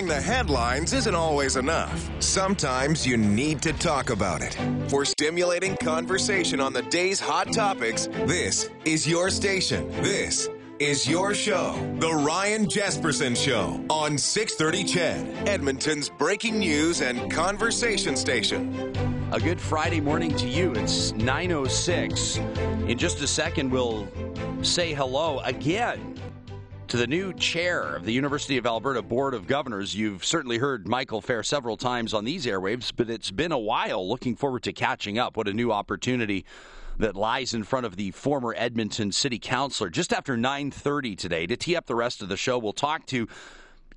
Knowing the headlines isn't always enough. Sometimes you need to talk about it. For stimulating conversation on the day's hot topics, this is your station. This is your show, The Ryan Jespersen Show on 630 CHED, Edmonton's breaking news and conversation station. A good Friday morning to you. It's 9.06. In just a second, we'll say hello again to the new chair of the University of Alberta Board of Governors. You've certainly heard Michael Phair several times on these airwaves, but it's been a while. Looking forward to catching up. What a new opportunity that lies in front of the former Edmonton City Councillor. Just after 9:30 today, to tee up the rest of the show, we'll talk to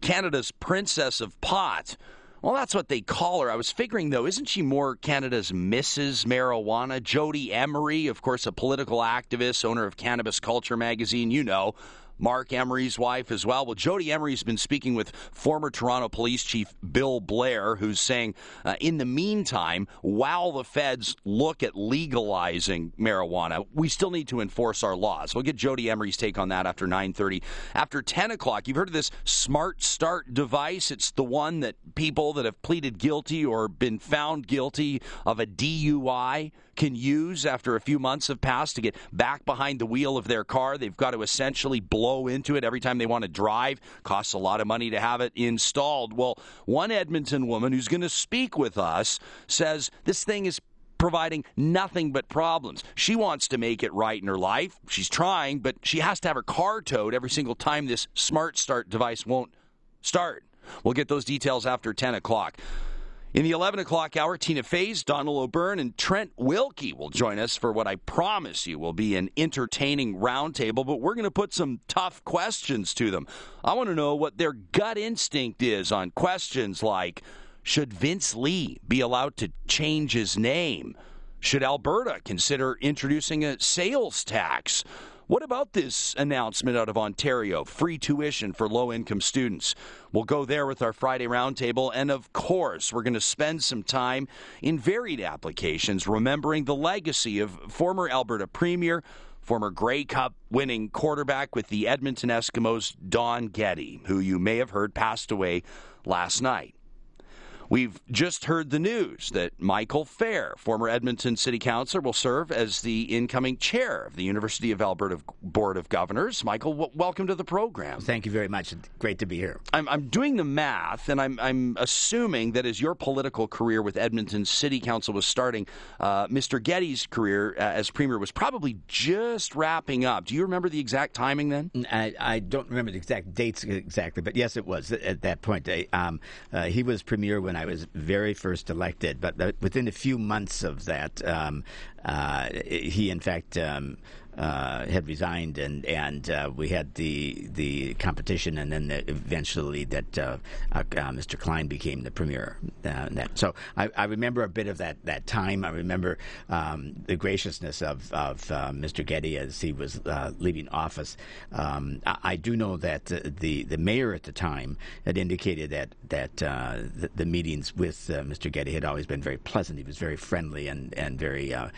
Canada's Princess of Pot. Well, that's what they call her. I was figuring, though, isn't she more Canada's Mrs. Marijuana? Jodie Emery, of course, a political activist, owner of Cannabis Culture magazine, you know, Marc Emery's wife as well. Well, Jodie Emery's been speaking with former Toronto Police Chief Bill Blair, who's saying, uh, in the meantime, while the feds look at legalizing marijuana, we still need to enforce our laws. We'll get Jodie Emery's take on that after 9:30. After 10 o'clock, you've heard of this Smart Start device. It's the one that people that have pleaded guilty or been found guilty of a DUI can use after a few months have passed to get back behind the wheel of their car. They've got to essentially blow into it every time they want to drive. Costs a lot of money to have it installed. Well, one Edmonton woman who's going to speak with us says this thing is providing nothing but problems. She wants to make it right in her life. She's trying, but she has to have her car towed every single time this smart start device won't start. We'll get those details after 10 o'clock. In the 11 o'clock hour, Tina Faze, Donald O'Byrne, and Trent Wilkie will join us for what I promise you will be an entertaining roundtable, but we're going to put some tough questions to them. I want to know what their gut instinct is on questions like Should Vince Li be allowed to change his name? Should Alberta consider introducing a sales tax? What about this announcement out of Ontario? Free tuition for low income students. We'll go there with our Friday roundtable. And of course, we're going to spend some time in varied applications, remembering the legacy of former Alberta Premier, former Grey Cup winning quarterback with the Edmonton Eskimos, Don Getty, who you may have heard passed away last night. We've just heard the news that Michael Phair, former Edmonton City Councillor, will serve as the incoming chair of the University of Alberta Board of Governors. Michael, w- welcome to the program. Thank you very much. Great to be here. I'm, I'm doing the math, and I'm, I'm, assuming that as your political career with Edmonton City Council was starting, uh, Mr. Getty's career uh, as premier was probably just wrapping up. Do you remember the exact timing then? I, I don't remember the exact dates exactly, but yes, it was at that point. Um, uh, he was premier when I was very first elected, but within a few months of that, um, uh, he in fact um, uh, had resigned, and and uh, we had the the competition, and then the, eventually that uh, uh, uh Mr. Klein became the premier. That, so I, I, remember a bit of that that time. I remember um, the graciousness of of Mr. Getty as he was leaving office. Um, I, I, do know that the the mayor at the time had indicated that that the, the, meetings with Mr. Getty had always been very pleasant. He was very friendly and and very a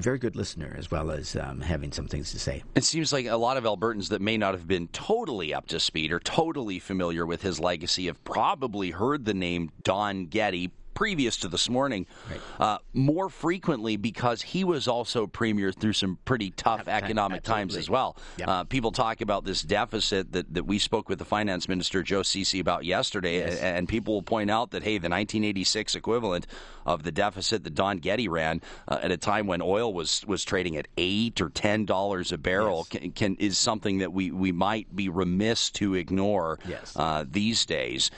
very good listener, as well as um, having having some things to say. It seems like a lot of Albertans that may not have been totally up to speed or totally familiar with his legacy have probably heard the name Don Getty previous to this morning right. uh, more frequently because he was also premier through some pretty tough economic times as well. Yep. Uh, people talk about this deficit that, that we spoke with the finance minister, Joe Ceci, about yesterday, yes. and people will point out that, hey, the 1986 equivalent of the deficit that Don Getty ran uh, at a time when oil was, was trading at 8 or $10 a barrel yes. can, can, is something that we, we might be remiss to ignore yes. Uh, these days.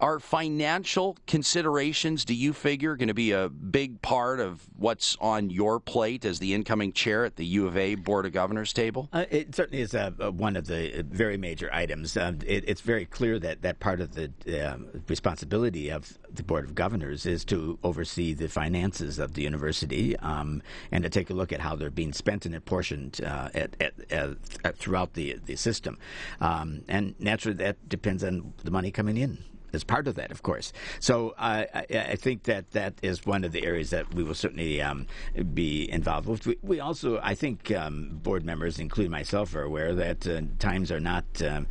Are financial considerations, do you figure, going to be a big part of what's on your plate as the incoming chair at the U of A Board of Governors table? Uh, it certainly is uh, one of the very major items. Um, it, it's very clear that, that part of the uh, responsibility of the Board of Governors is to oversee the finances of the university um, and to take a look at how they're being spent and apportioned uh, at, at, at, throughout the, the system. Um, and naturally, that depends on the money coming in as part of that, of course. So I, I, think that that is one of the areas that we will certainly um, be involved with. We, we also, I think, um, board members, including myself, are aware that uh, times are not um,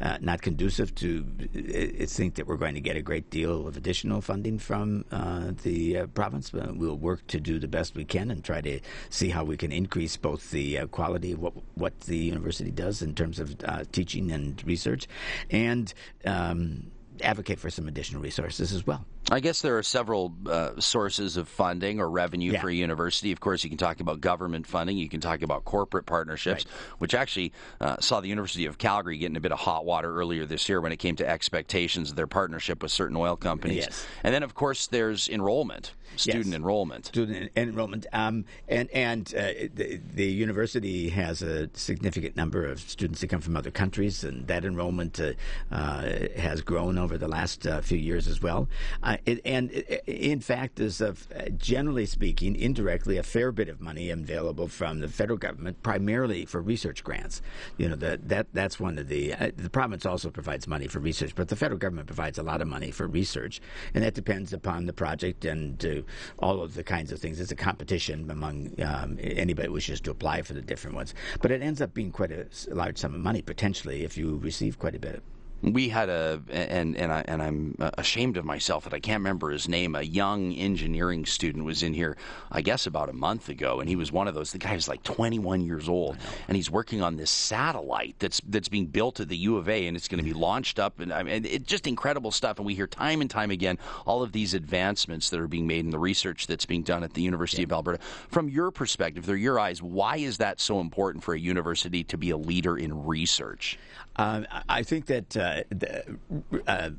uh, not conducive to uh, think that we're going to get a great deal of additional funding from uh, the uh, province. we'll work to do the best we can and try to see how we can increase both the quality of what what the university does in terms of teaching and research, and um, advocate for some additional resources as well. I guess there are several uh, sources of funding or revenue yeah. for a university. Of course, you can talk about government funding. You can talk about corporate partnerships, right. which actually uh, saw the University of Calgary getting a bit of hot water earlier this year when it came to expectations of their partnership with certain oil companies. Yes. And then, of course, there's enrollment, student yes. enrollment. Student enrollment. Um, and and uh, the, the, university has a significant number of students that come from other countries, and that enrollment uh, uh, has grown over the last uh, few years as well. Uh, it, and it, in fact, there's a, generally speaking, indirectly, a fair bit of money available from the federal government, primarily for research grants. You know that that that's one of the uh, the province also provides money for research, but the federal government provides a lot of money for research, and that depends upon the project and all of the kinds of things. It's a competition among um, anybody who wishes to apply for the different ones, but it ends up being quite a large sum of money potentially if you receive quite a bit we had a and and I and I'm ashamed of myself that I can't remember his name. A young engineering student was in here, I guess, about a month ago, and he was one of those. The guy is like 21 years old, and he's working on this satellite that's that's being built at the U of A, and it's going to be mm-hmm. launched up, and I mean, it's just incredible stuff. And we hear time and time again all of these advancements that are being made in the research that's being done at the University yeah. of Alberta. From your perspective, through your eyes, why is that so important for a university to be a leader in research? Uh, I think that uh, the, uh,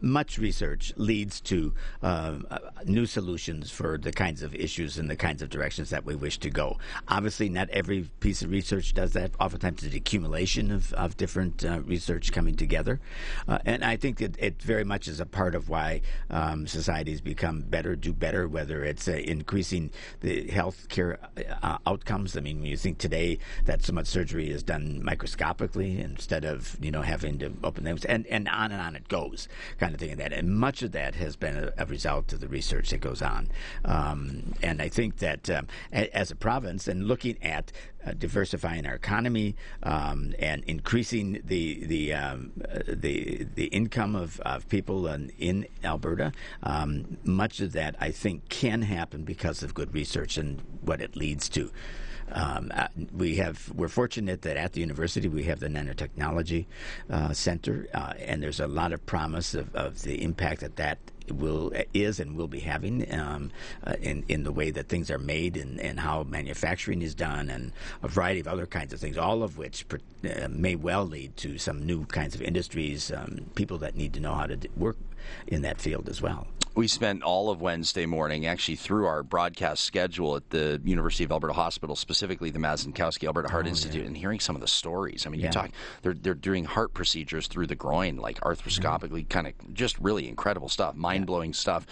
much research leads to uh, new solutions for the kinds of issues and the kinds of directions that we wish to go. Obviously, not every piece of research does that. Oftentimes, it's the accumulation of, of different uh, research coming together. Uh, and I think that it very much is a part of why um, societies become better, do better, whether it's increasing the health care outcomes. I mean, you think today that so much surgery is done microscopically and instead of you know having to open them and and on and on it goes kind of thing and that and much of that has been a, a result of the research that goes on um, and I think that um, a, as a province and looking at uh, diversifying our economy um, and increasing the the um, uh, the the income of, of people in, in Alberta. Um, much of that I think can happen because of good research and what it leads to. Um, uh, we have we're fortunate that at the university we have the nanotechnology uh, center, uh, and there's a lot of promise of, of the impact that that will is and will be having um, uh, in in the way that things are made and, and how manufacturing is done and a variety of other kinds of things, all of which uh, may well lead to some new kinds of industries, um, people that need to know how to work in that field as well. We spent all of Wednesday morning actually through our broadcast schedule at the University of Alberta Hospital, specifically the Mazankowski Alberta Heart oh, Institute, yeah. and hearing some of the stories. I mean, yeah. you talk they're they're doing heart procedures through the groin, like arthroscopically, mm-hmm. kind of just really incredible stuff, mind blowing yeah. stuff.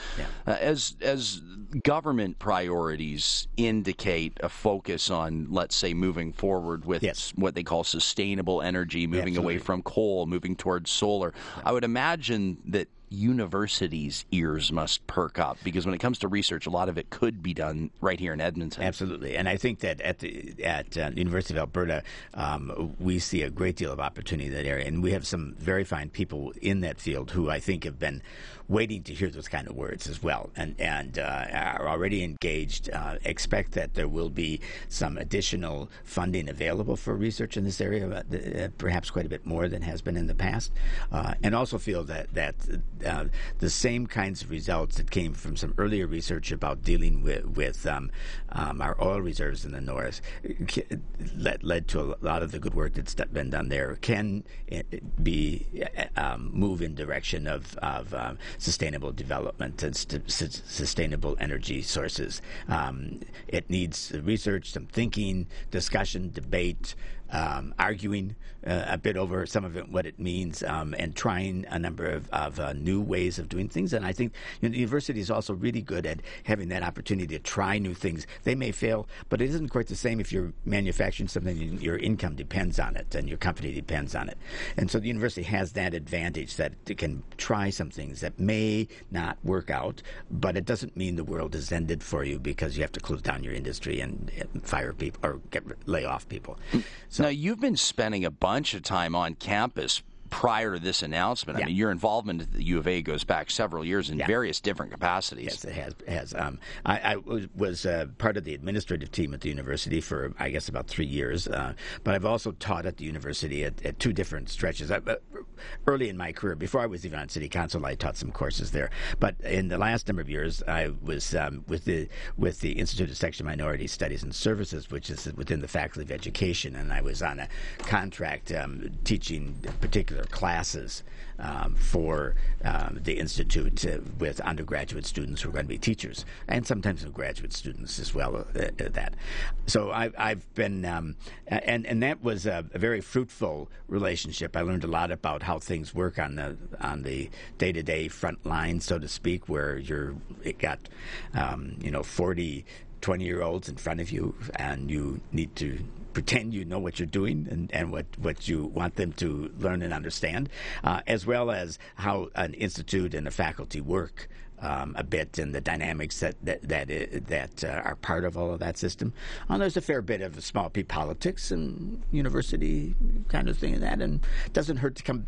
Uh, as as government priorities indicate a focus on, let's say, moving forward with yes. what they call sustainable energy, moving away from coal, moving towards solar. I would imagine that universities' ears must perk up because when it comes to research, a lot of it could be done right here in Edmonton. Absolutely, and I think that at the at uh, University of Alberta, um, we see a great deal of opportunity in that area, and we have some very fine people in that field who I think have been waiting to hear those kind of words as well, and and uh, are already engaged. Uh, expect that there will be some additional funding available for research in this area, uh, perhaps quite a bit more than has been in the past, uh, and also feel that that uh, the same kinds of results that came from some earlier research about dealing with with um, um, our oil reserves in the north led, led to a lot of the good work that's been done there can eh, be um, move in direction of of um, sustainable development and st- sustainable energy sources. Um, it needs research, some thinking, discussion, debate, um, arguing uh, a bit over some of it, what it means, um, and trying a number of, of uh, new ways of doing things. And I think you know, the university is also really good at having that opportunity to try new things. They may fail, but it isn't quite the same if you're manufacturing something and your income depends on it and your company depends on it. And so the university has that advantage that it can try some things that may not work out, but it doesn't mean the world is ended for you because you have to close down your industry and, and fire people or get lay off people. So now you've been spending a bunch of time on campus prior to this announcement. Yeah. I mean, your involvement at the U of A goes back several years in Yeah. various different capacities. Yes, it has. It has. Um, I, I was, was uh, part of the administrative team at the university for, I guess, about three years. Uh, but I've also taught at the university at, at two different stretches. I, uh, early in my career, before I was even on city council, I taught some courses there. But in the last number of years, I was um, with the with the Institute of Sexual Minority Studies and Services, which is within the Faculty of Education, and I was on a contract um, teaching particular classes um, for um, the institute uh, with undergraduate students who are going to be teachers, and sometimes with graduate students as well. Uh, uh, that, so I, I've been, um, and and that was a, a very fruitful relationship. I learned a lot about how things work on the on the day to day front line, so to speak, where you're it got, um, you know, 40, 20 year olds in front of you, and you need to pretend you know what you're doing and, and what, what you want them to learn and understand, uh, as well as how an institute and a faculty work. Um, a bit and the dynamics that that that, that uh, are part of all of that system. Uh, there's a fair bit of small p politics and university kind of thing in that, and it doesn't hurt to come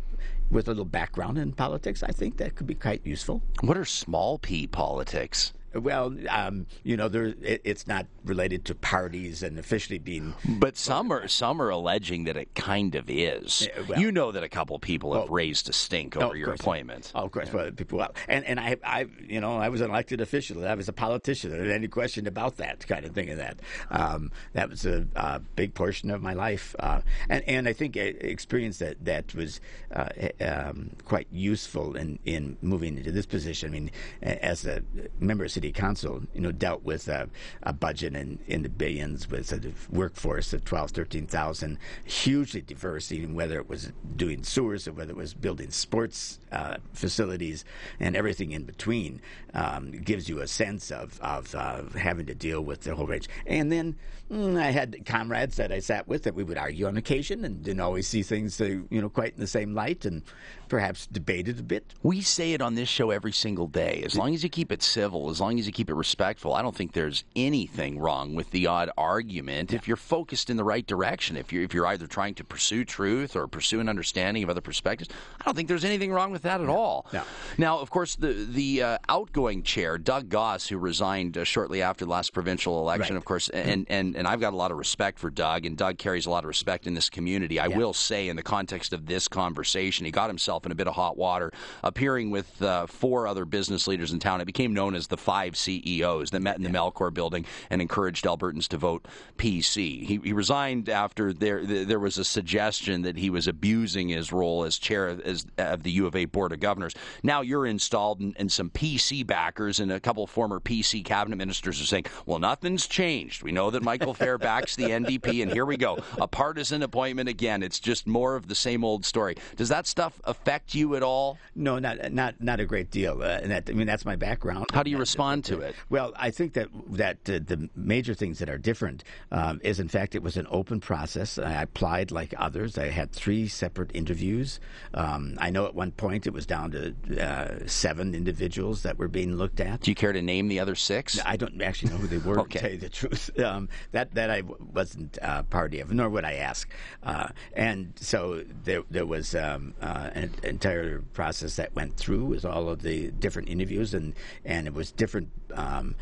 with a little background in politics. I think that could be quite useful. What are small p politics? Well, um, you know, there it, it's not related to parties and officially being But some are some are alleging that it kind of is. Yeah, well- you know that a couple people have Oh. raised a stink Oh, over of your course. appointment. Oh, of course, well, people. Well, and and I, I, you know, I was an elected official. I was a politician. There any question about that kind of thing? Of that, um, that was a, a big portion of my life, uh, and and I think I experienced that that was uh, um, quite useful in in moving into this position. I mean, as a member of city council, you know, dealt with a, a budget in, in the billions with a workforce of 12, 13,000, hugely diverse, even whether it was doing sewers or whether it was building sports uh, facilities and everything in between, um, gives you a sense of, of uh, having to deal with the whole range. And then mm, I had comrades that I sat with that we would argue on occasion and didn't always see things, uh, you know, quite in the same light and perhaps debated a bit. We say it on this show every single day. As long as you keep it civil, as long as you keep it respectful, I don't think there's anything wrong with the odd argument if you're focused in the right direction. If you're if you're either trying to pursue truth or pursue an understanding of other perspectives, I don't think there's anything wrong with that at all. No. Now, of course, the the uh, outgoing chair, Doug Goss, who resigned uh, shortly after the last provincial election, Right. of course, and, and and I've got a lot of respect for Doug, and Doug carries a lot of respect in this community. I will say, in the context of this conversation, he got himself in a bit of hot water, appearing with uh, four other business leaders in town. It became known as the five CEOs that met in the Melcor building and encouraged Albertans to vote PC. He, he resigned after there there was a suggestion that he was abusing his role as chair of, as, of the U of A Board of Governors. Now you're installed, and, and some PC backers and a couple of former PC cabinet ministers are saying, "Well, nothing's changed. We know that Michael Phair backs the NDP, and here we go, a partisan appointment again. It's just more of the same old story." Does that stuff affect you at all? No, not not not a great deal. Uh, and that I mean, that's my background. How do you respond to it? Well, I think that that uh, the major things that are different um, is, in fact, it was an open process. I applied like others. I had three separate interviews. Um, I know at one point it was down to uh, seven individuals that were being looked at. Do you care to name the other six? I don't actually know who they were, Okay. to tell you the truth. Um, that that I w- wasn't uh, party of, nor would I ask. Uh, and so there there was um, uh, an entire process that went through with all of the different interviews, and and it was different. Um,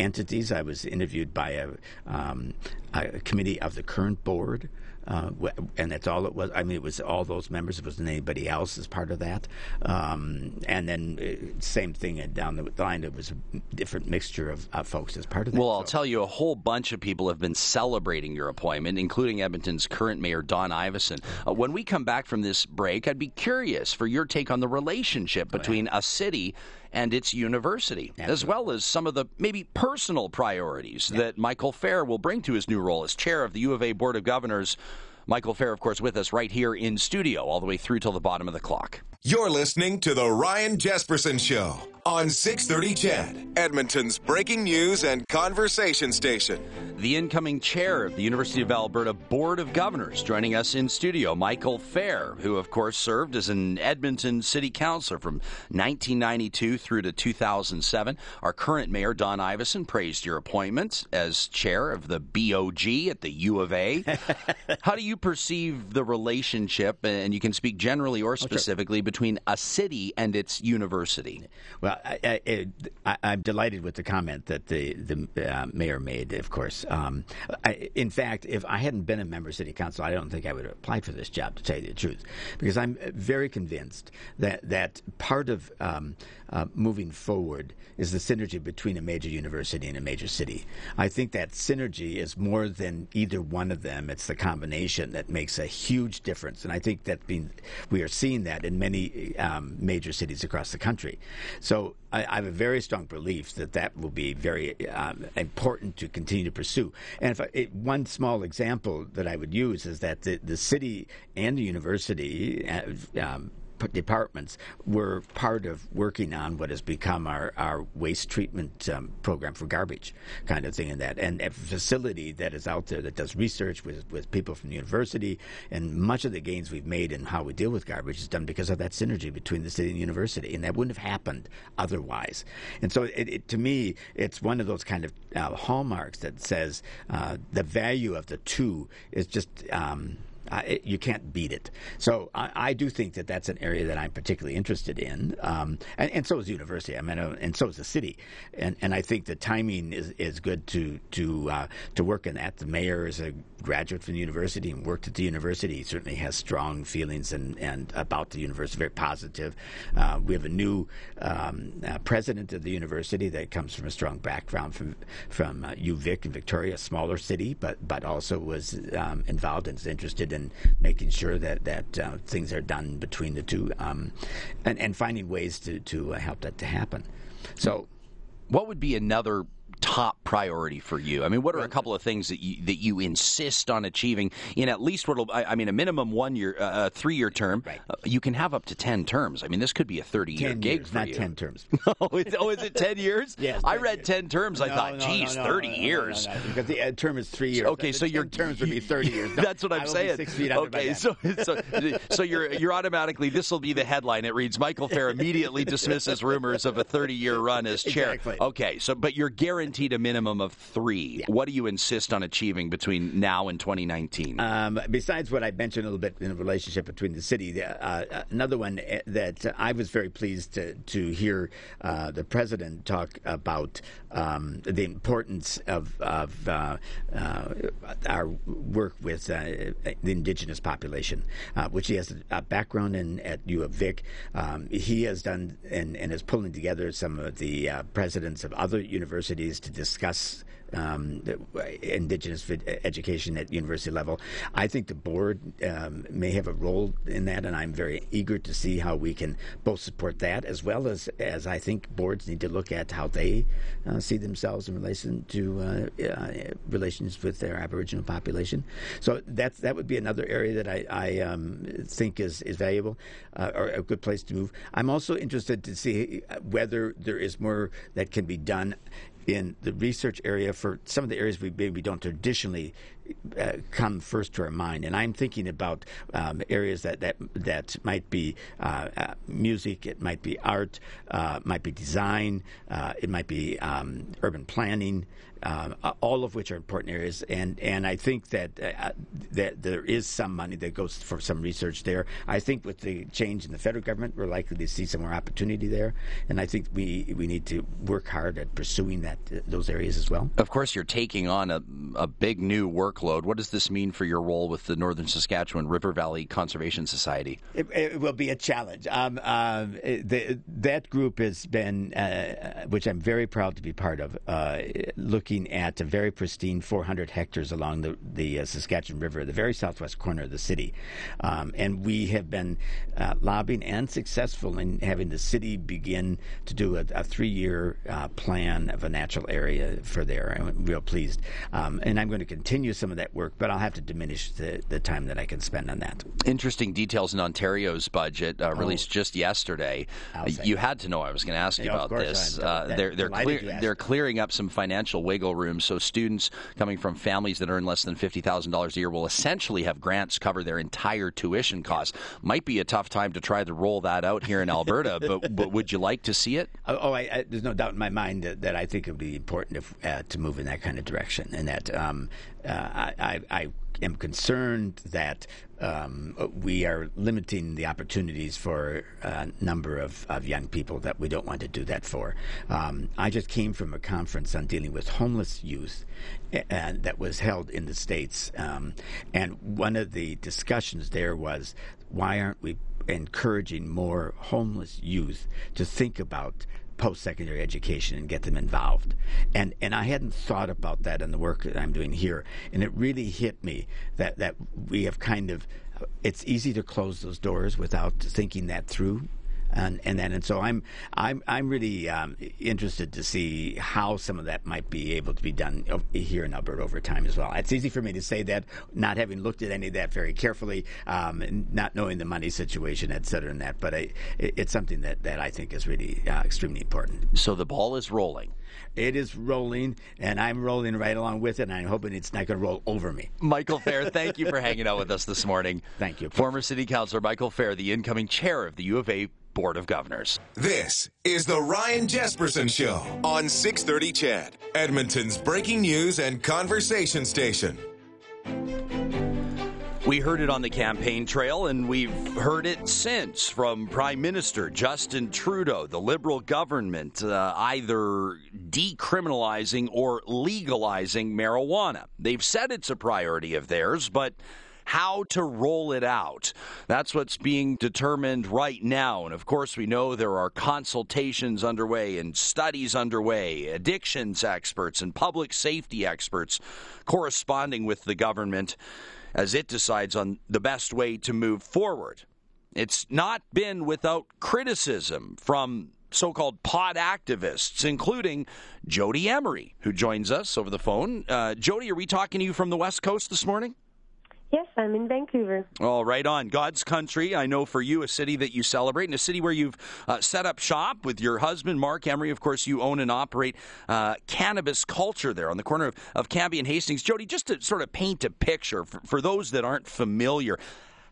Entities. I was interviewed by a, um, a committee of the current board, uh, and that's all it was. I mean, it was all those members. It wasn't anybody else as part of that. Um, and then uh, same thing uh, down the line. It was a different mixture of, of folks as part of that. Well, I'll So- tell you, a whole bunch of people have been celebrating your appointment, including Edmonton's current mayor, Don Iveson. Uh, when we come back from this break, I'd be curious for your take on the relationship between a city and its university, as well as some of the maybe personal priorities that Michael Phair will bring to his new role as chair of the U of A Board of Governors. Michael Phair, of course, with us right here in studio all the way through till the bottom of the clock. You're listening to The Ryan Jespersen Show on 630 CHED, Edmonton's breaking news and conversation station. The incoming chair of the University of Alberta Board of Governors joining us in studio, Michael Phair, who, of course, served as an Edmonton City Councilor from 1992 through to 2007. Our current mayor, Don Iveson, praised your appointment as chair of the BOG at the U of A. How do you perceive the relationship, and you can speak generally or oh, specifically, between a city and its university? Well, I, am delighted with the comment that the the uh, mayor made. Of course, um, I, in fact, if I hadn't been a member of city council, I don't think I would have applied for this job. To tell you the truth, because I'm very convinced that that part of um, uh, moving forward is the synergy between a major university and a major city. I think that synergy is more than either one of them. It's the combination that makes a huge difference, and I think that being, we are seeing that in many um, major cities across the country. So I, I, have a very strong belief that that will be very um, important to continue to pursue. And I, it, one small example that I would use is that the, the city and the university um, departments were part of working on what has become our, our waste treatment um, program for garbage kind of thing and that. And a facility that is out there that does research with, with people from the university and much of the gains we've made in how we deal with garbage is done because of that synergy between the city and the university. And that wouldn't have happened otherwise. And so it, it, to me it's one of those kind of uh, hallmarks that says uh, the value of the two is just um, uh, you can't beat it. So I, I, do think that that's an area that I'm particularly interested in, um, and, and, so is the university. I mean, uh, and so is the city, and and I think the timing is, is good to to uh, to work in that. The mayor is a graduate from the university and worked at the university. He certainly has strong feelings and, and about the university, very positive. Uh, we have a new um, uh, president of the university that comes from a strong background from from uh, UVic in Victoria, a smaller city, but but also was um, involved and is interested in making sure that that uh, things are done between the two, um, and and finding ways to to uh, help that to happen. So, what would be another top priority for you? I mean, what are a couple of things that you that you insist on achieving in at least what I, I mean a minimum one year, uh, three year term? Right. Uh, you can have up to ten terms. I mean, this could be a thirty year gig years, for not you. ten terms. oh, is, oh, is it ten years? yes. I read years. ten terms. No, I thought, no, geez, no, thirty years. because the uh, term is three years. Okay, so your terms would be thirty years. That's what I'm saying. six feet okay, so so so you're you're automatically this will be the headline. It reads Michael Phair immediately dismisses rumors of a 30 year run as chair. Exactly. Okay, so but you're guaranteed a minimum of three. Yeah. What do you insist on achieving between now and 2019? Um, besides what I mentioned a little bit in the relationship between the city, uh, another one eh, that I was very pleased to, to hear uh, the president talk about um, the importance of, of uh, uh our work with uh, the indigenous population, uh, which he has a background in at U of Vic. Um, he has done and, and is pulling together some of the presidents of other universities to discuss um, indigenous education at university level. I think the board um, may have a role in that, and I'm very eager to see how we can both support that as well as as I think boards need to look at how they uh, see themselves in relation to uh, uh, relations with their Aboriginal population. So that's that would be another area that I, I um, think is is valuable uh, or a good place to move. I'm also interested to see whether there is more that can be done in the research area for some of the areas we maybe don't traditionally uh, come first to our mind. And I'm thinking about um, areas that, that that might be uh, uh, music, it might be art, uh, might be design, uh, it might be um, urban planning. Um, all of which are important areas, and and I think that uh, that there is some money that goes for some research there. I think with the change in the federal government, we're likely to see some more opportunity there, and I think we we need to work hard at pursuing that those areas as well. Of course, you're taking on a a big new workload. What does this mean for your role with the Northern Saskatchewan River Valley Conservation Society? It, it will be a challenge. Um, uh, the, that group has been, uh, which I'm very proud to be part of, uh, looking looking at a very pristine 400 hectares along the, the uh, Saskatchewan River, the very southwest corner of the city. Um, and we have been uh, lobbying and successful in having the city begin to do a, a three year uh, plan of a natural area for there. I'm real pleased. Um, and I'm going to continue some of that work, but I'll have to diminish the, the time that I can spend on that. Interesting details in Ontario's budget uh, released oh, just yesterday. You had to know I was going to ask you yeah, about this. Uh, they're they're, clear, they're clearing up some financial room, so students coming from families that earn less than fifty thousand dollars a year will essentially have grants cover their entire tuition costs. Might be a tough time to try to roll that out here in Alberta, but but would you like to see it? Oh, oh I, I, there's no doubt in my mind that, that I think it would be important if, uh, to move in that kind of direction, and that um, uh, I, I am concerned that um, we are limiting the opportunities for a number of, of young people that we don't want to do that for. Um, I just came from a conference on dealing with homeless youth and that was held in the States. Um, and one of the discussions there was why aren't we encouraging more homeless youth to think about post secondary education and get them involved. And and I hadn't thought about that in the work that I'm doing here. And it really hit me that, that we have kind of it's easy to close those doors without thinking that through and and then and so I'm I'm I'm really um, interested to see how some of that might be able to be done here in Alberta over time as well. It's easy for me to say that, not having looked at any of that very carefully, um, and not knowing the money situation, et cetera, and that. But I, it's something that that I think is really uh, extremely important. So the ball is rolling. It is rolling, and I'm rolling right along with it, and I'm hoping it's not going to roll over me. Michael Phair, thank you for hanging out with us this morning. Thank you. Former City Councilor Michael Phair, the incoming chair of the U of A Board of Governors. This is the Ryan Jespersen Show on 630 CHED, Edmonton's breaking news and conversation station. We heard it on the campaign trail, and we've heard it since from Prime Minister Justin Trudeau, the Liberal government, uh, either decriminalizing or legalizing marijuana. They've said it's a priority of theirs, but how to roll it out. That's what's being determined right now. And of course, we know there are consultations underway and studies underway, addictions experts and public safety experts corresponding with the government as it decides on the best way to move forward. It's not been without criticism from so called pot activists, including Jodie Emery, who joins us over the phone. Uh, Jodie, are we talking to you from the West Coast this morning? Yes, I'm in Vancouver. All right, on God's country. I know for you, a city that you celebrate, and a city where you've uh, set up shop with your husband, Marc Emery. Of course, you own and operate uh, cannabis culture there on the corner of, of Cambie and Hastings. Jodie, just to sort of paint a picture for, for those that aren't familiar,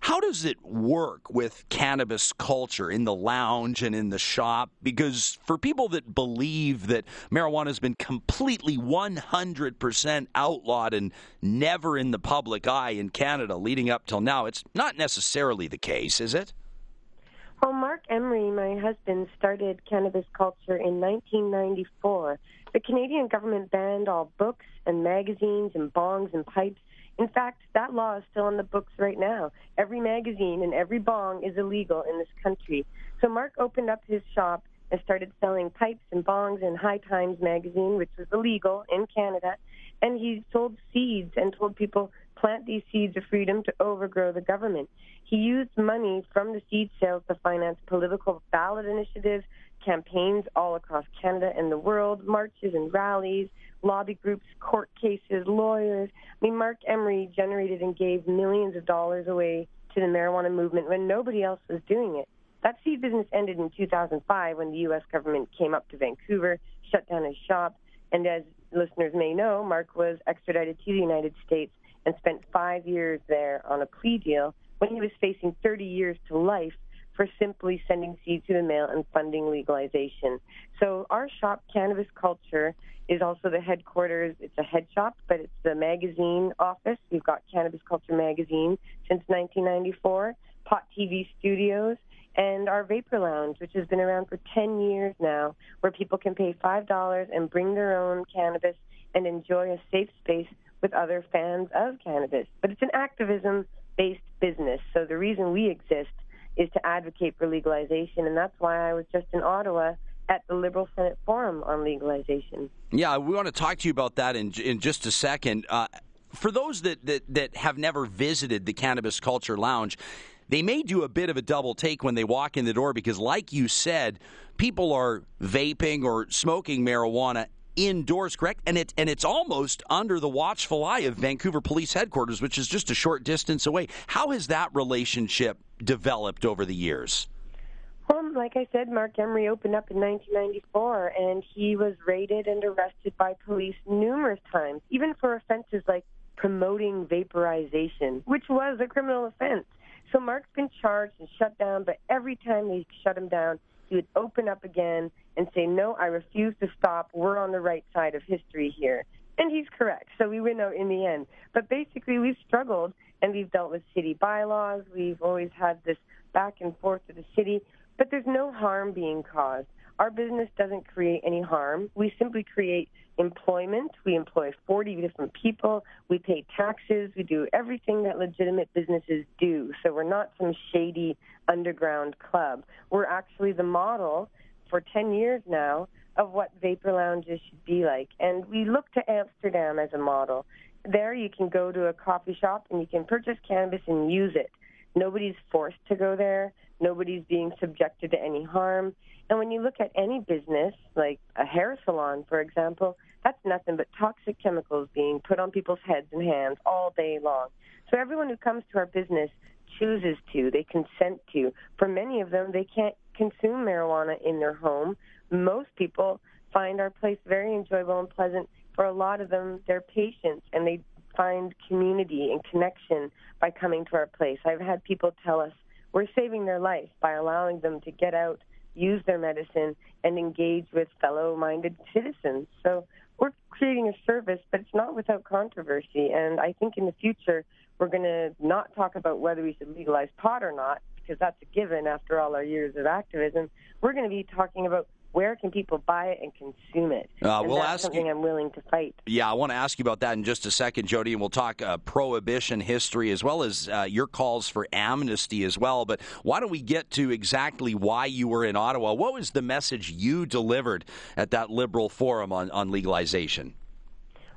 how does it work with cannabis culture in the lounge and in the shop? Because for people that believe that marijuana has been completely 100% outlawed and never in the public eye in Canada leading up till now, it's not necessarily the case, is it? Well, Marc Emery, my husband, started cannabis culture in 1994. The Canadian government banned all books and magazines and bongs and pipes in fact, that law is still on the books right now. Every magazine and every bong is illegal in this country. So Marc opened up his shop and started selling pipes and bongs in High Times magazine, which was illegal in Canada. And he sold seeds and told people plant these seeds of freedom to overgrow the government. He used money from the seed sales to finance political ballot initiatives, campaigns all across Canada and the world, marches and rallies, lobby groups, court cases, lawyers. I mean, Marc Emery generated and gave millions of dollars away to the marijuana movement when nobody else was doing it. That seed business ended in 2005 when the U.S. government came up to Vancouver, shut down his shop, and as listeners may know, Marc was extradited to the United States and spent five years there on a plea deal when he was facing 30 years to life for simply sending seeds to the mail and funding legalization. So our shop, Cannabis Culture, is also the headquarters. It's a head shop, but it's the magazine office. We've got Cannabis Culture Magazine since 1994, Pot TV Studios, and our Vapor Lounge, which has been around for 10 years now, where people can pay $5 and bring their own cannabis and enjoy a safe space with other fans of cannabis. But it's an activism based business. So the reason we exist is to advocate for legalization, and that's why I was just in Ottawa at the Liberal Senate Forum on legalization. Yeah, we want to talk to you about that in in just a second. Uh, for those that, that that have never visited the Cannabis Culture Lounge, they may do a bit of a double take when they walk in the door because, like you said, people are vaping or smoking marijuana indoors, correct? And it and it's almost under the watchful eye of Vancouver Police Headquarters, which is just a short distance away. How has that relationship developed over the years? Well, like I said, Marc Emery opened up in 1994, and he was raided and arrested by police numerous times, even for offenses like promoting vaporization, which was a criminal offense. So Marc's been charged and shut down, but every time they shut him down, he would open up again and say, No, I refuse to stop. We're on the right side of history here. And he's correct. So we win out in the end. But basically, we've struggled and we've dealt with city bylaws. We've always had this back and forth with the city, but there's no harm being caused. Our business doesn't create any harm. We simply create employment. We employ 40 different people. We pay taxes. We do everything that legitimate businesses do. So we're not some shady underground club. We're actually the model for 10 years now of what vapor lounges should be like. And we look to Amsterdam as a model. There you can go to a coffee shop and you can purchase cannabis and use it. Nobody's forced to go there. Nobody's being subjected to any harm. And when you look at any business, like a hair salon, for example, that's nothing but toxic chemicals being put on people's heads and hands all day long. So everyone who comes to our business chooses to, they consent to. For many of them, they can't consume marijuana in their home. Most people find our place very enjoyable and pleasant. For a lot of them, they're patients and they find community and connection by coming to our place. I've had people tell us we're saving their life by allowing them to get out, use their medicine, and engage with fellow minded citizens. So we're creating a service, but it's not without controversy. And I think in the future, we're going to not talk about whether we should legalize pot or not, because that's a given after all our years of activism. We're going to be talking about where can people buy it and consume it? Uh, and we'll that's something you, I'm willing to fight. Yeah, I want to ask you about that in just a second, Jodie, and we'll talk uh, prohibition history as well as uh, your calls for amnesty as well. But why don't we get to exactly why you were in Ottawa? What was the message you delivered at that Liberal forum on, on legalization?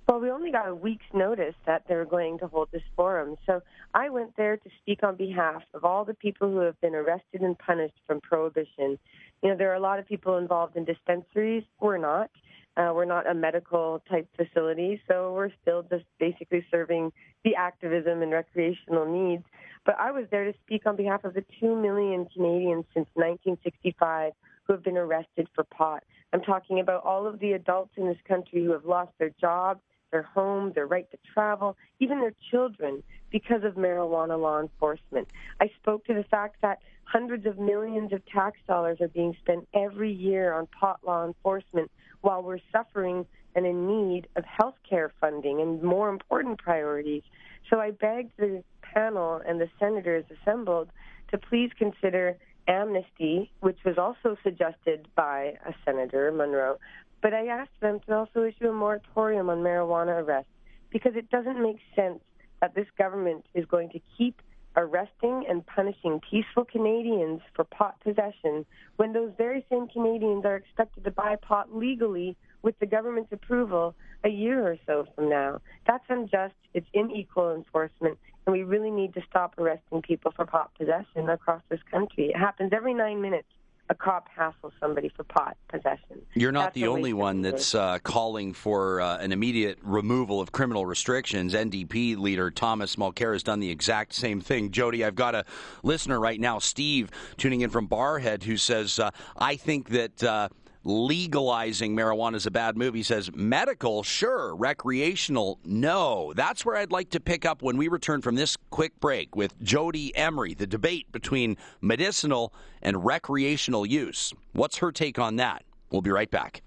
Well, we only got a week's notice that they were going to hold this forum. So I went there to speak on behalf of all the people who have been arrested and punished from prohibition. You know, there are a lot of people involved in dispensaries. We're not. Uh, we're not a medical type facility, so we're still just basically serving the activism and recreational needs. But I was there to speak on behalf of the 2 million Canadians since 1965 who have been arrested for pot. I'm talking about all of the adults in this country who have lost their jobs, their home, their right to travel, even their children because of marijuana law enforcement. I spoke to the fact that hundreds of millions of tax dollars are being spent every year on pot law enforcement while we're suffering and in need of health care funding and more important priorities. So I begged the panel and the senators assembled to please consider amnesty, which was also suggested by a senator, Monroe. but I asked them to also issue a moratorium on marijuana arrests because it doesn't make sense that this government is going to keep arresting and punishing peaceful Canadians for pot possession when those very same Canadians are expected to buy pot legally with the government's approval a year or so from now. That's unjust, it's unequal enforcement, and we really need to stop arresting people for pot possession across this country. It happens every nine minutes a cop hassles somebody for pot possession. You're not that's the only one that's uh, calling for uh, an immediate removal of criminal restrictions. NDP leader Thomas Mulcair has done the exact same thing. Jodie, I've got a listener right now, Steve, tuning in from Barrhead, who says, uh, I think that uh, legalizing marijuana is a bad move. He says medical, sure, recreational, no. That's where I'd like to pick up when we return from this quick break with Jodie Emery, the debate between medicinal and recreational use. What's her take on that? We'll be right back.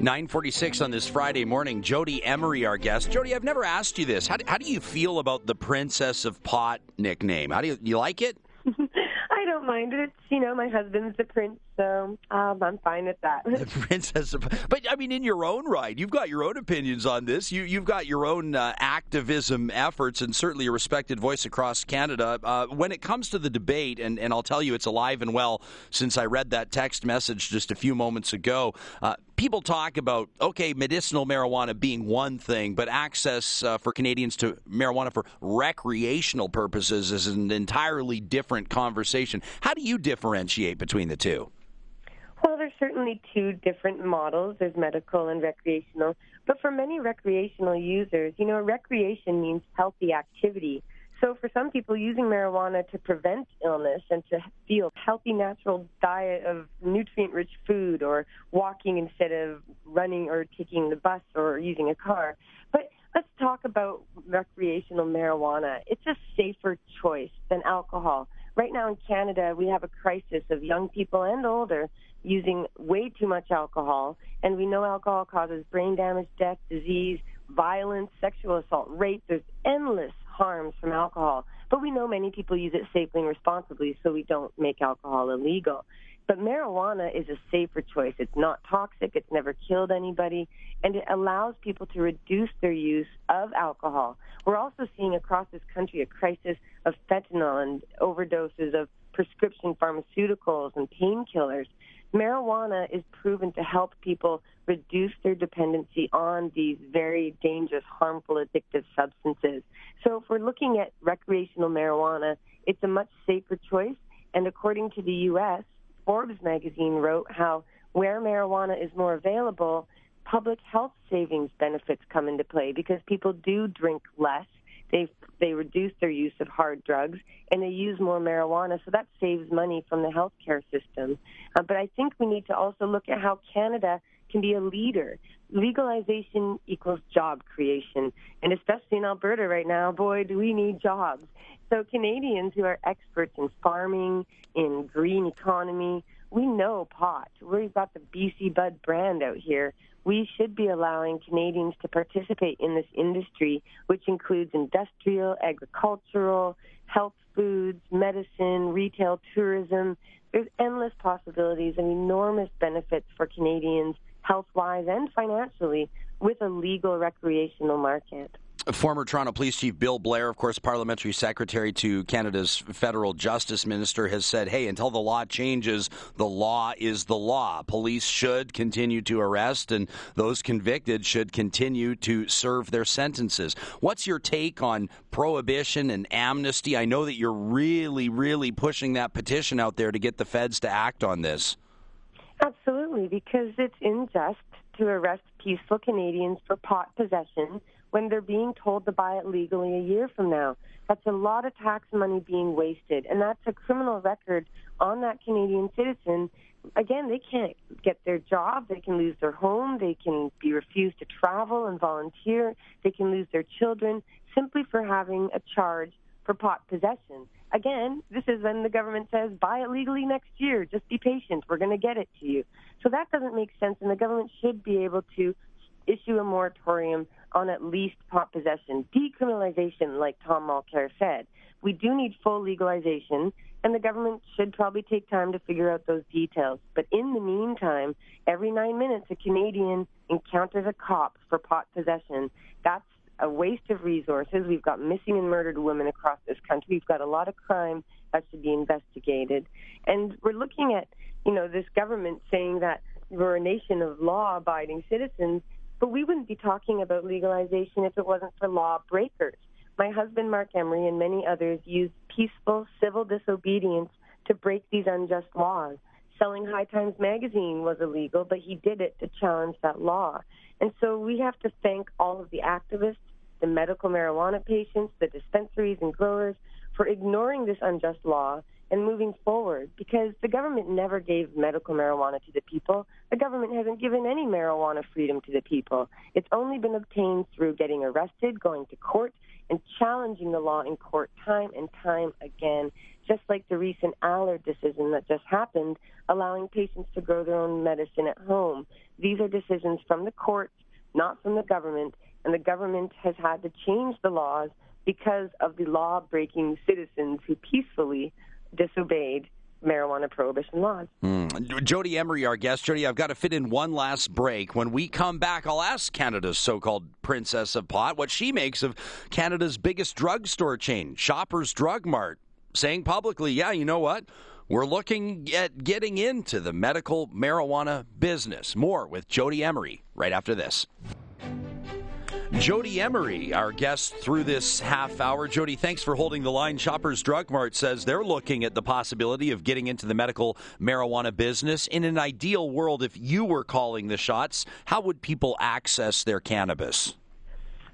946 on this Friday morning. Jodie Emery, our guest. Jodie, I've never asked you this. How do, how do you feel about the Princess of Pot nickname? How do you, you like it? I don't mind it. It's, you know, my husband's the prince, so um, I'm fine with that. the princess, but I mean, in your own right, you've got your own opinions on this. You you've got your own uh, activism efforts, and certainly a respected voice across Canada. Uh, when it comes to the debate, and, and I'll tell you, it's alive and well since I read that text message just a few moments ago. Uh, people talk about okay, medicinal marijuana being one thing, but access uh, for Canadians to marijuana for recreational purposes is an entirely different conversation. How do you differentiate between the two? Well, there's certainly two different models. There's medical and recreational. But for many recreational users, you know, recreation means healthy activity. So for some people, using marijuana to prevent illness and to feel healthy, natural diet of nutrient-rich food, or walking instead of running or taking the bus or using a car. But let's talk about recreational marijuana. It's a safer choice than alcohol. Right now in Canada, we have a crisis of young people and older using way too much alcohol, and we know alcohol causes brain damage, death, disease, violence, sexual assault, rape. There's endless harms from alcohol. But we know many people use it safely and responsibly, so we don't make alcohol illegal. But marijuana is a safer choice. It's not toxic, it's never killed anybody, and it allows people to reduce their use of alcohol. We're also seeing across this country a crisis of fentanyl and overdoses of prescription pharmaceuticals and painkillers marijuana is proven to help people reduce their dependency on these very dangerous, harmful, addictive substances. So if we're looking at recreational marijuana, it's a much safer choice. And according to the U.S., Forbes magazine wrote how where marijuana is more available, public health savings benefits come into play because people do drink less they they reduce their use of hard drugs and they use more marijuana, so that saves money from the healthcare system. Uh, but I think we need to also look at how Canada can be a leader. Legalization equals job creation, and especially in Alberta right now, boy, do we need jobs. So Canadians who are experts in farming, in green economy, we know pot. We've got the BC Bud brand out here we should be allowing Canadians to participate in this industry, which includes industrial, agricultural, health foods, medicine, retail, tourism. There's endless possibilities and enormous benefits for Canadians, health wise and financially, with a legal recreational market. Former Toronto Police Chief Bill Blair, of course, parliamentary secretary to Canada's federal justice minister, has said, hey, until the law changes, the law is the law. Police should continue to arrest, and those convicted should continue to serve their sentences. What's your take on prohibition and amnesty? I know that you're really, really pushing that petition out there to get the feds to act on this. Absolutely, because it's unjust to arrest peaceful Canadians for pot possession when they're being told to buy it legally a year from now. That's a lot of tax money being wasted, and that's a criminal record on that Canadian citizen. Again, they can't get their job, they can lose their home, they can be refused to travel and volunteer, they can lose their children simply for having a charge for pot possession. Again, this is when the government says, buy it legally next year. Just be patient. We're going to get it to you. So that doesn't make sense, and the government should be able to issue a moratorium on at least pot possession. Decriminalization, like Tom Mulcair said. We do need full legalization, and the government should probably take time to figure out those details. But in the meantime, every nine minutes, a Canadian encounters a cop for pot possession. That's a waste of resources. We've got missing and murdered women across this country. We've got a lot of crime that should be investigated. And we're looking at, you know, this government saying that we're a nation of law abiding citizens but we wouldn't be talking about legalization if it wasn't for law breakers. My husband, Marc Emery, and many others used peaceful civil disobedience to break these unjust laws. Selling High Times magazine was illegal, but he did it to challenge that law. And so we have to thank all of the activists, the medical marijuana patients, the dispensaries and growers for ignoring this unjust law and moving forward because the government never gave medical marijuana to the people. The government hasn't given any marijuana freedom to the people. It's only been obtained through getting arrested, going to court, and challenging the law in court time and time again, just like the recent Allard decision that just happened, allowing patients to grow their own medicine at home. These are decisions from the courts, not from the government, and the government has had to change the laws because of the law breaking citizens who peacefully disobeyed marijuana prohibition laws. Mm. Jodie Emery, our guest. Jodie, I've got to fit in one last break. When we come back, I'll ask Canada's so called princess of pot what she makes of Canada's biggest drugstore chain, Shoppers Drug Mart, saying publicly, yeah, you know what? We're looking at getting into the medical marijuana business. More with Jodie Emery right after this. Jodie Emery, our guest through this half hour. Jodie, thanks for holding the line. Shoppers Drug Mart says they're looking at the possibility of getting into the medical marijuana business. In an ideal world, if you were calling the shots, how would people access their cannabis?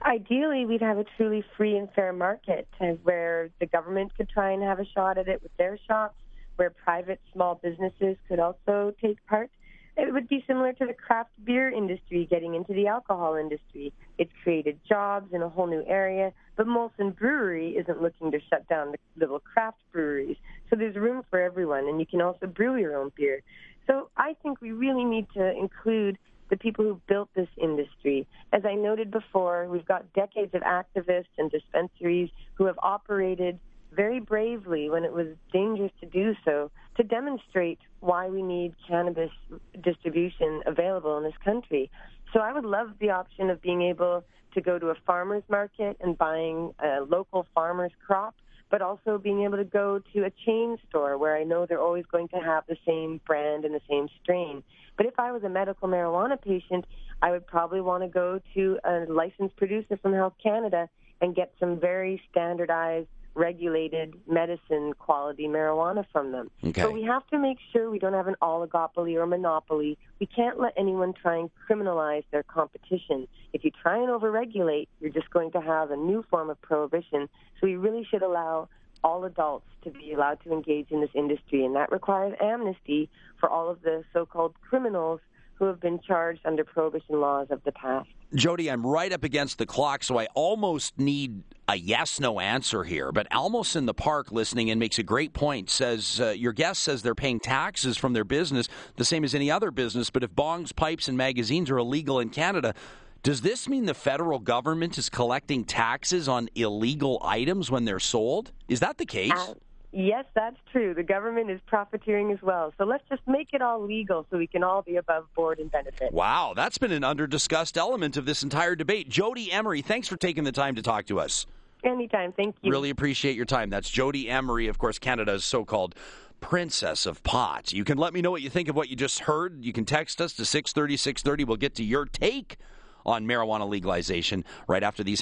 Ideally, we'd have a truly free and fair market where the government could try and have a shot at it with their shops, where private small businesses could also take part. It would be similar to the craft beer industry getting into the alcohol industry. It's created jobs in a whole new area, but Molson Brewery isn't looking to shut down the little craft breweries. So there's room for everyone, and you can also brew your own beer. So I think we really need to include the people who built this industry. As I noted before, we've got decades of activists and dispensaries who have operated very bravely when it was dangerous to do so to demonstrate why we need cannabis distribution available in this country. So I would love the option of being able to go to a farmer's market and buying a local farmer's crop, but also being able to go to a chain store where I know they're always going to have the same brand and the same strain. But if I was a medical marijuana patient, I would probably want to go to a licensed producer from Health Canada and get some very standardized regulated medicine quality marijuana from them. Okay. But we have to make sure we don't have an oligopoly or monopoly. We can't let anyone try and criminalize their competition. If you try and overregulate, you're just going to have a new form of prohibition. So we really should allow all adults to be allowed to engage in this industry, and that requires amnesty for all of the so-called criminals who have been charged under prohibition laws of the past. Jodie, I'm right up against the clock, so I almost need a yes no answer here. But Almost in the Park, listening and makes a great point. Says uh, your guest says they're paying taxes from their business the same as any other business. But if bongs, pipes, and magazines are illegal in Canada, does this mean the federal government is collecting taxes on illegal items when they're sold? Is that the case? Uh, Yes, that's true. The government is profiteering as well. So let's just make it all legal so we can all be above board and benefit. Wow, that's been an under discussed element of this entire debate. Jodie Emery, thanks for taking the time to talk to us. Anytime. Thank you. Really appreciate your time. That's Jodie Emery, of course, Canada's so called princess of pot. You can let me know what you think of what you just heard. You can text us to 630 630. We'll get to your take on marijuana legalization right after these.